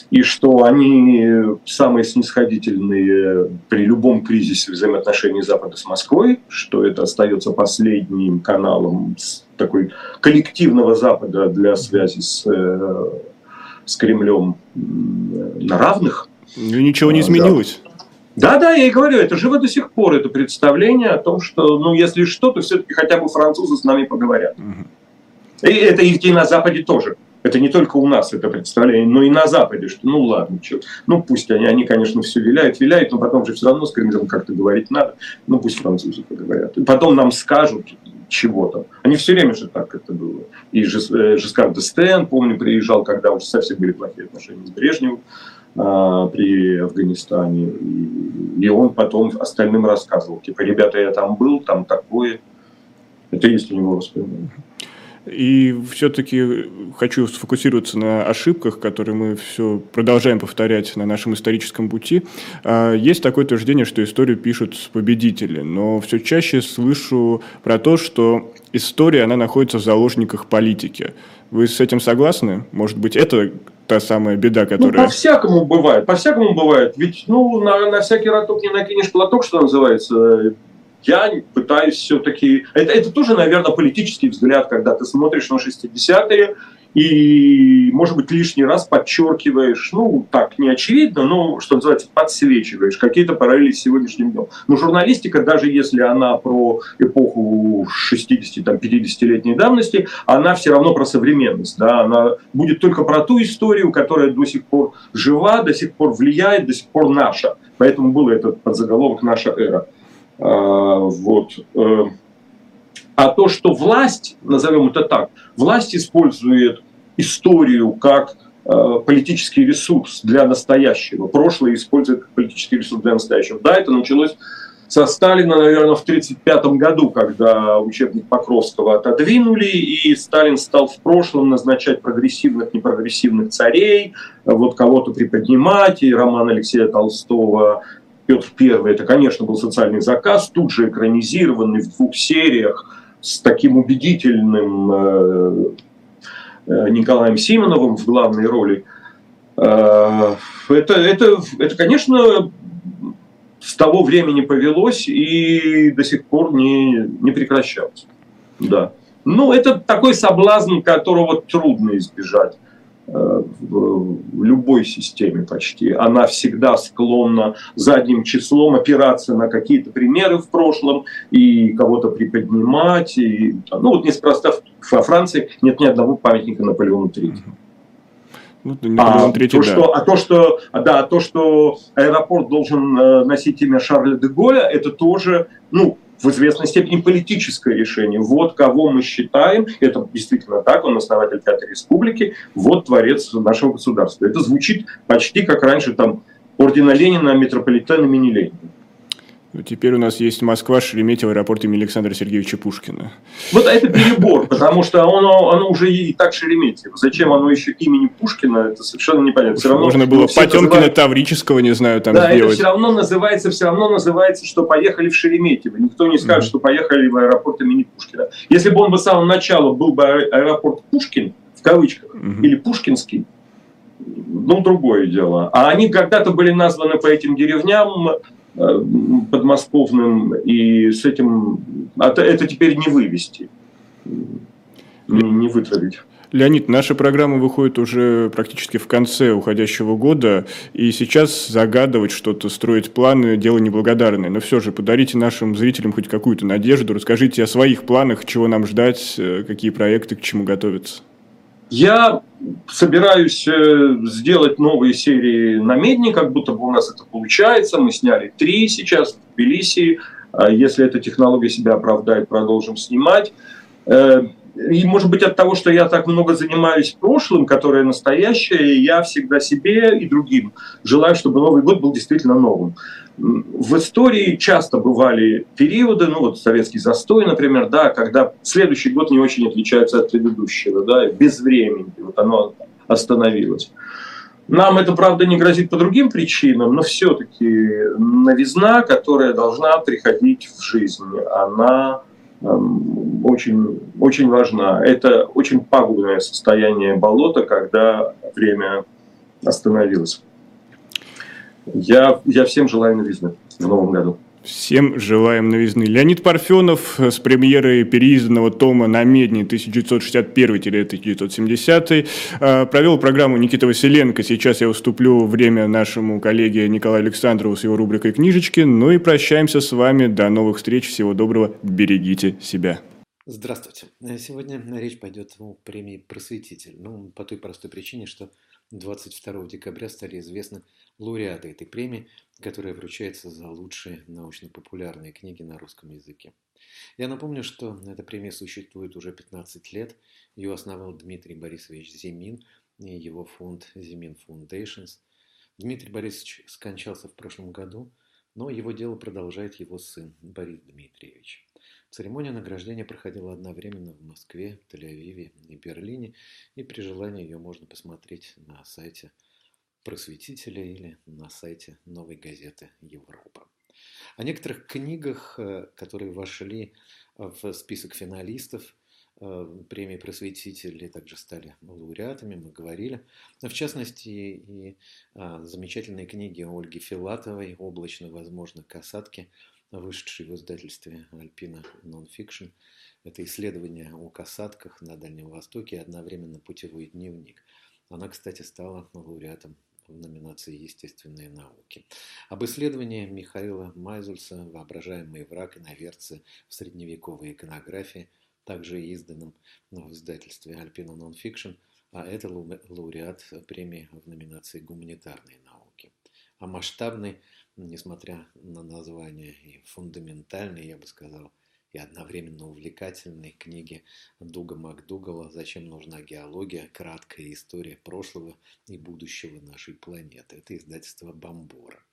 B: и что они самые снисходительные при любом кризисе взаимоотношений Запада с Москвой, что это остается последним каналом такой коллективного Запада для связи с с Кремлем на равных.
A: Ну, ничего не а, изменилось.
B: Да, да, я и говорю, это живо до сих пор, это представление о том, что, ну, если что, то все-таки хотя бы французы с нами поговорят. Угу. И это и на Западе тоже. Это не только у нас это представление, но и на Западе, что ну ладно, что, ну пусть они, они, конечно, все виляют, виляют, но потом же все равно с Кремлем как-то говорить надо, ну пусть французы поговорят. И потом нам скажут чего-то. Они все время же так это было. И э, Жескар Дестен, помню, приезжал, когда уже совсем были плохие отношения с Брежневым а, при Афганистане. И, он потом остальным рассказывал, типа, ребята, я там был, там такое. Это есть у него воспоминания.
A: И все-таки хочу сфокусироваться на ошибках, которые мы все продолжаем повторять на нашем историческом пути. А, есть такое утверждение, что историю пишут победители, но все чаще слышу про то, что история, она находится в заложниках политики. Вы с этим согласны? Может быть, это та самая беда, ну, которая...
B: Ну, по-всякому бывает, по-всякому бывает. Ведь, ну, на, на всякий роток не накинешь платок, что называется я пытаюсь все-таки... Это, это тоже, наверное, политический взгляд, когда ты смотришь на 60-е и, может быть, лишний раз подчеркиваешь, ну, так, не очевидно, но, что называется, подсвечиваешь какие-то параллели с сегодняшним днем. Но журналистика, даже если она про эпоху 60-50-летней давности, она все равно про современность. Да? Она будет только про ту историю, которая до сих пор жива, до сих пор влияет, до сих пор наша. Поэтому был этот подзаголовок «Наша эра». А, вот. Э, а то, что власть, назовем это так, власть использует историю как э, политический ресурс для настоящего. Прошлое использует как политический ресурс для настоящего. Да, это началось со Сталина, наверное, в 1935 году, когда учебник Покровского отодвинули, и Сталин стал в прошлом назначать прогрессивных, непрогрессивных царей, вот кого-то приподнимать, и роман Алексея Толстого Петр I, это, конечно, был социальный заказ, тут же экранизированный в двух сериях с таким убедительным э, э, Николаем Симоновым в главной роли. Э, это, это, это, конечно, с того времени повелось и до сих пор не, не прекращалось. Да. Ну, это такой соблазн, которого трудно избежать. Э, в любой системе почти. Она всегда склонна задним числом опираться на какие-то примеры в прошлом и кого-то приподнимать. И, ну вот неспроста во Франции нет ни одного памятника Наполеону Третьему. Ну, а, то, что, а то, что, да, то, что аэропорт должен э, носить имя Шарля де Голля, это тоже, ну, в известной степени политическое решение. Вот кого мы считаем, это действительно так, он основатель Пятой Республики, вот творец нашего государства. Это звучит почти как раньше там ордена Ленина, метрополитена имени Ленина.
A: Ну, теперь у нас есть Москва, Шереметьево, аэропорт имени Александра Сергеевича Пушкина.
B: Вот это перебор, потому что оно, оно уже и так Шереметьево. Зачем оно еще имени Пушкина, это совершенно непонятно. Все
A: равно, Можно было Потемкина, называют... Таврического, не знаю, там
B: да, сделать. Да, это все равно называется, все равно называется, что поехали в Шереметьево. Никто не скажет, mm-hmm. что поехали в аэропорт имени Пушкина. Если бы он бы с самого начала был бы аэропорт Пушкин, в кавычках, mm-hmm. или Пушкинский, ну, другое дело. А они когда-то были названы по этим деревням подмосковным, и с этим это, это теперь не вывести, не, не вытравить.
A: Леонид, наша программа выходит уже практически в конце уходящего года, и сейчас загадывать что-то, строить планы – дело неблагодарное. Но все же подарите нашим зрителям хоть какую-то надежду, расскажите о своих планах, чего нам ждать, э, какие проекты, к чему готовиться.
B: Я собираюсь э, сделать новые серии на Медне, как будто бы у нас это получается. Мы сняли три сейчас в Тбилиси. А если эта технология себя оправдает, продолжим снимать. Э, и, может быть, от того, что я так много занимаюсь прошлым, которое настоящее, я всегда себе и другим желаю, чтобы Новый год был действительно новым. В истории часто бывали периоды, ну вот советский застой, например, да, когда следующий год не очень отличается от предыдущего, да, без времени, вот оно остановилось. Нам это, правда, не грозит по другим причинам, но все-таки новизна, которая должна приходить в жизнь, она Эм, очень, очень важна. Это очень пагубное состояние болота, когда время остановилось. Я, я всем желаю новизны в новом году.
A: Всем желаем новизны. Леонид Парфенов с премьерой переизданного тома на Медне 1961-1970 э, провел программу Никита Василенко. Сейчас я уступлю время нашему коллеге Николаю Александрову с его рубрикой «Книжечки». Ну и прощаемся с вами. До новых встреч. Всего доброго. Берегите себя.
D: Здравствуйте. Сегодня речь пойдет о премии «Просветитель». Ну, по той простой причине, что 22 декабря стали известны лауреаты этой премии, которая вручается за лучшие научно-популярные книги на русском языке. Я напомню, что эта премия существует уже 15 лет. Ее основал Дмитрий Борисович Зимин и его фонд Зимин Foundations. Дмитрий Борисович скончался в прошлом году, но его дело продолжает его сын Борис Дмитриевич. Церемония награждения проходила одновременно в Москве, Тель-Авиве и Берлине, и при желании ее можно посмотреть на сайте просветителя или на сайте новой газеты Европа. О некоторых книгах, э, которые вошли в список финалистов э, премии просветителей, также стали лауреатами, мы говорили. В частности, и замечательные книги Ольги Филатовой «Облачно, возможно, касатки», вышедший в издательстве Альпина Nonfiction. Это исследование о касатках на Дальнем Востоке и одновременно путевой дневник. Она, кстати, стала лауреатом в номинации «Естественные науки». Об исследовании Михаила Майзульса «Воображаемые враг иноверцы в средневековой иконографии», также изданном в издательстве Альпина Nonfiction, а это лауреат премии в номинации «Гуманитарные науки». О масштабной несмотря на название и фундаментальной, я бы сказал, и одновременно увлекательной книги Дуга МакДугала «Зачем нужна геология? Краткая история прошлого и будущего нашей планеты». Это издательство Бомбора.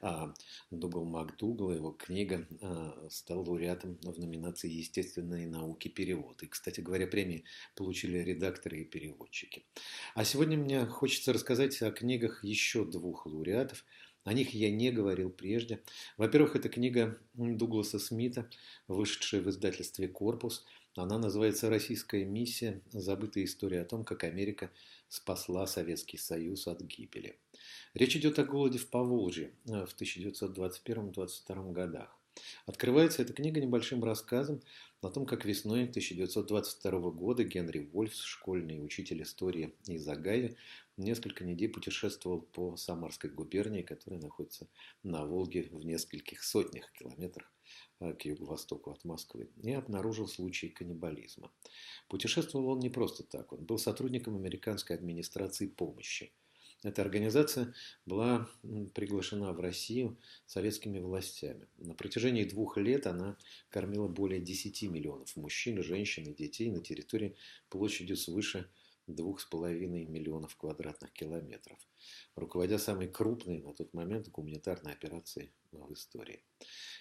D: А Дугал МакДугал, его книга, а, стал лауреатом в номинации «Естественные науки. Перевод». И, кстати говоря, премии получили редакторы и переводчики. А сегодня мне хочется рассказать о книгах еще двух лауреатов – о них я не говорил прежде. Во-первых, это книга Дугласа Смита, вышедшая в издательстве «Корпус». Она называется «Российская миссия. Забытая история о том, как Америка спасла Советский Союз от гибели». Речь идет о голоде в Поволжье э, в 1921-1922 годах. Открывается эта книга небольшим рассказом о том, как весной 1922 года Генри Вольфс, школьный учитель истории из Агави, несколько недель путешествовал по Самарской губернии, которая находится на Волге в нескольких сотнях километрах э, к юго-востоку от Москвы, и обнаружил случай каннибализма. Путешествовал он не просто так, он был сотрудником американской администрации помощи – эта организация была приглашена в Россию советскими властями. На протяжении двух лет она кормила более 10 миллионов мужчин, женщин и детей на территории площадью свыше 2,5 миллионов квадратных километров, руководя самой крупной на тот момент гуманитарной операцией в истории.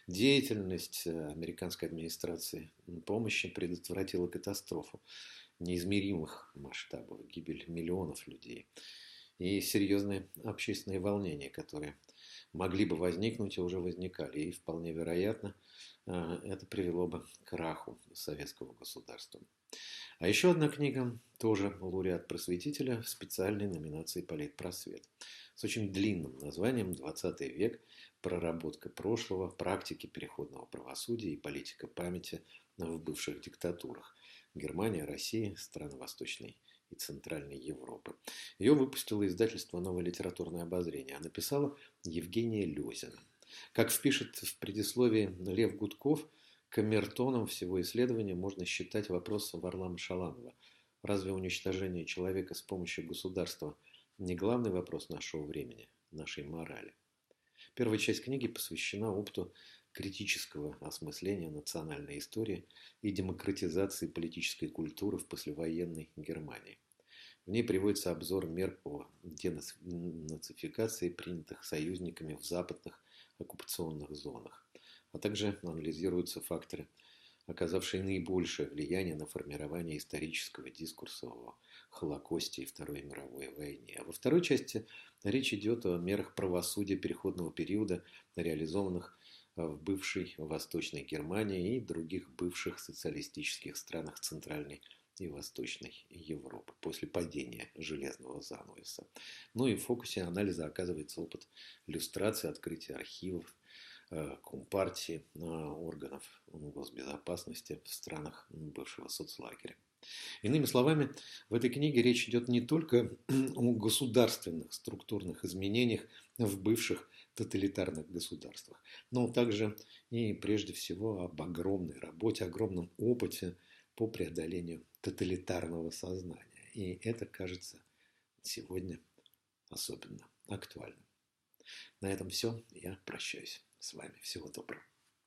D: Деятельность э, американской администрации помощи предотвратила катастрофу неизмеримых масштабов, гибель миллионов людей – и серьезные общественные волнения, которые могли бы возникнуть и уже возникали. И вполне вероятно, э, это привело бы к краху советского государства. А еще одна книга, тоже лауреат просветителя в специальной номинации «Политпросвет» с очень длинным названием «20 век. Проработка прошлого, практики переходного правосудия и политика памяти в бывших диктатурах. Германия, Россия, страны Восточной и Центральной Европы. Ее выпустило издательство «Новое литературное обозрение», а написала Евгения Лезина. Как впишет в предисловии Лев Гудков, камертоном всего исследования можно считать вопрос Варлама Шаламова. Разве уничтожение человека с помощью государства не главный вопрос нашего времени, нашей морали? Первая часть книги посвящена опыту критического осмысления национальной истории и демократизации политической культуры в послевоенной Германии. В ней приводится обзор мер по денацификации, принятых союзниками в западных оккупационных зонах, а также анализируются факторы, оказавшие наибольшее влияние на формирование исторического дискурса о Холокосте и Второй мировой войне. А во второй части речь идет о мерах правосудия переходного периода, реализованных в бывшей Восточной Германии и других бывших социалистических странах Центральной и Восточной Европы после падения железного занавеса. Ну и в фокусе анализа оказывается опыт иллюстрации, открытия архивов, э, Компартии, органов госбезопасности в странах бывшего соцлагеря. Иными словами, в этой книге речь идет не только о государственных структурных изменениях в бывших тоталитарных государствах, но также и прежде всего об огромной работе, огромном опыте по преодолению тоталитарного сознания. И это кажется сегодня особенно актуальным. На этом все. Я прощаюсь с вами. Всего доброго.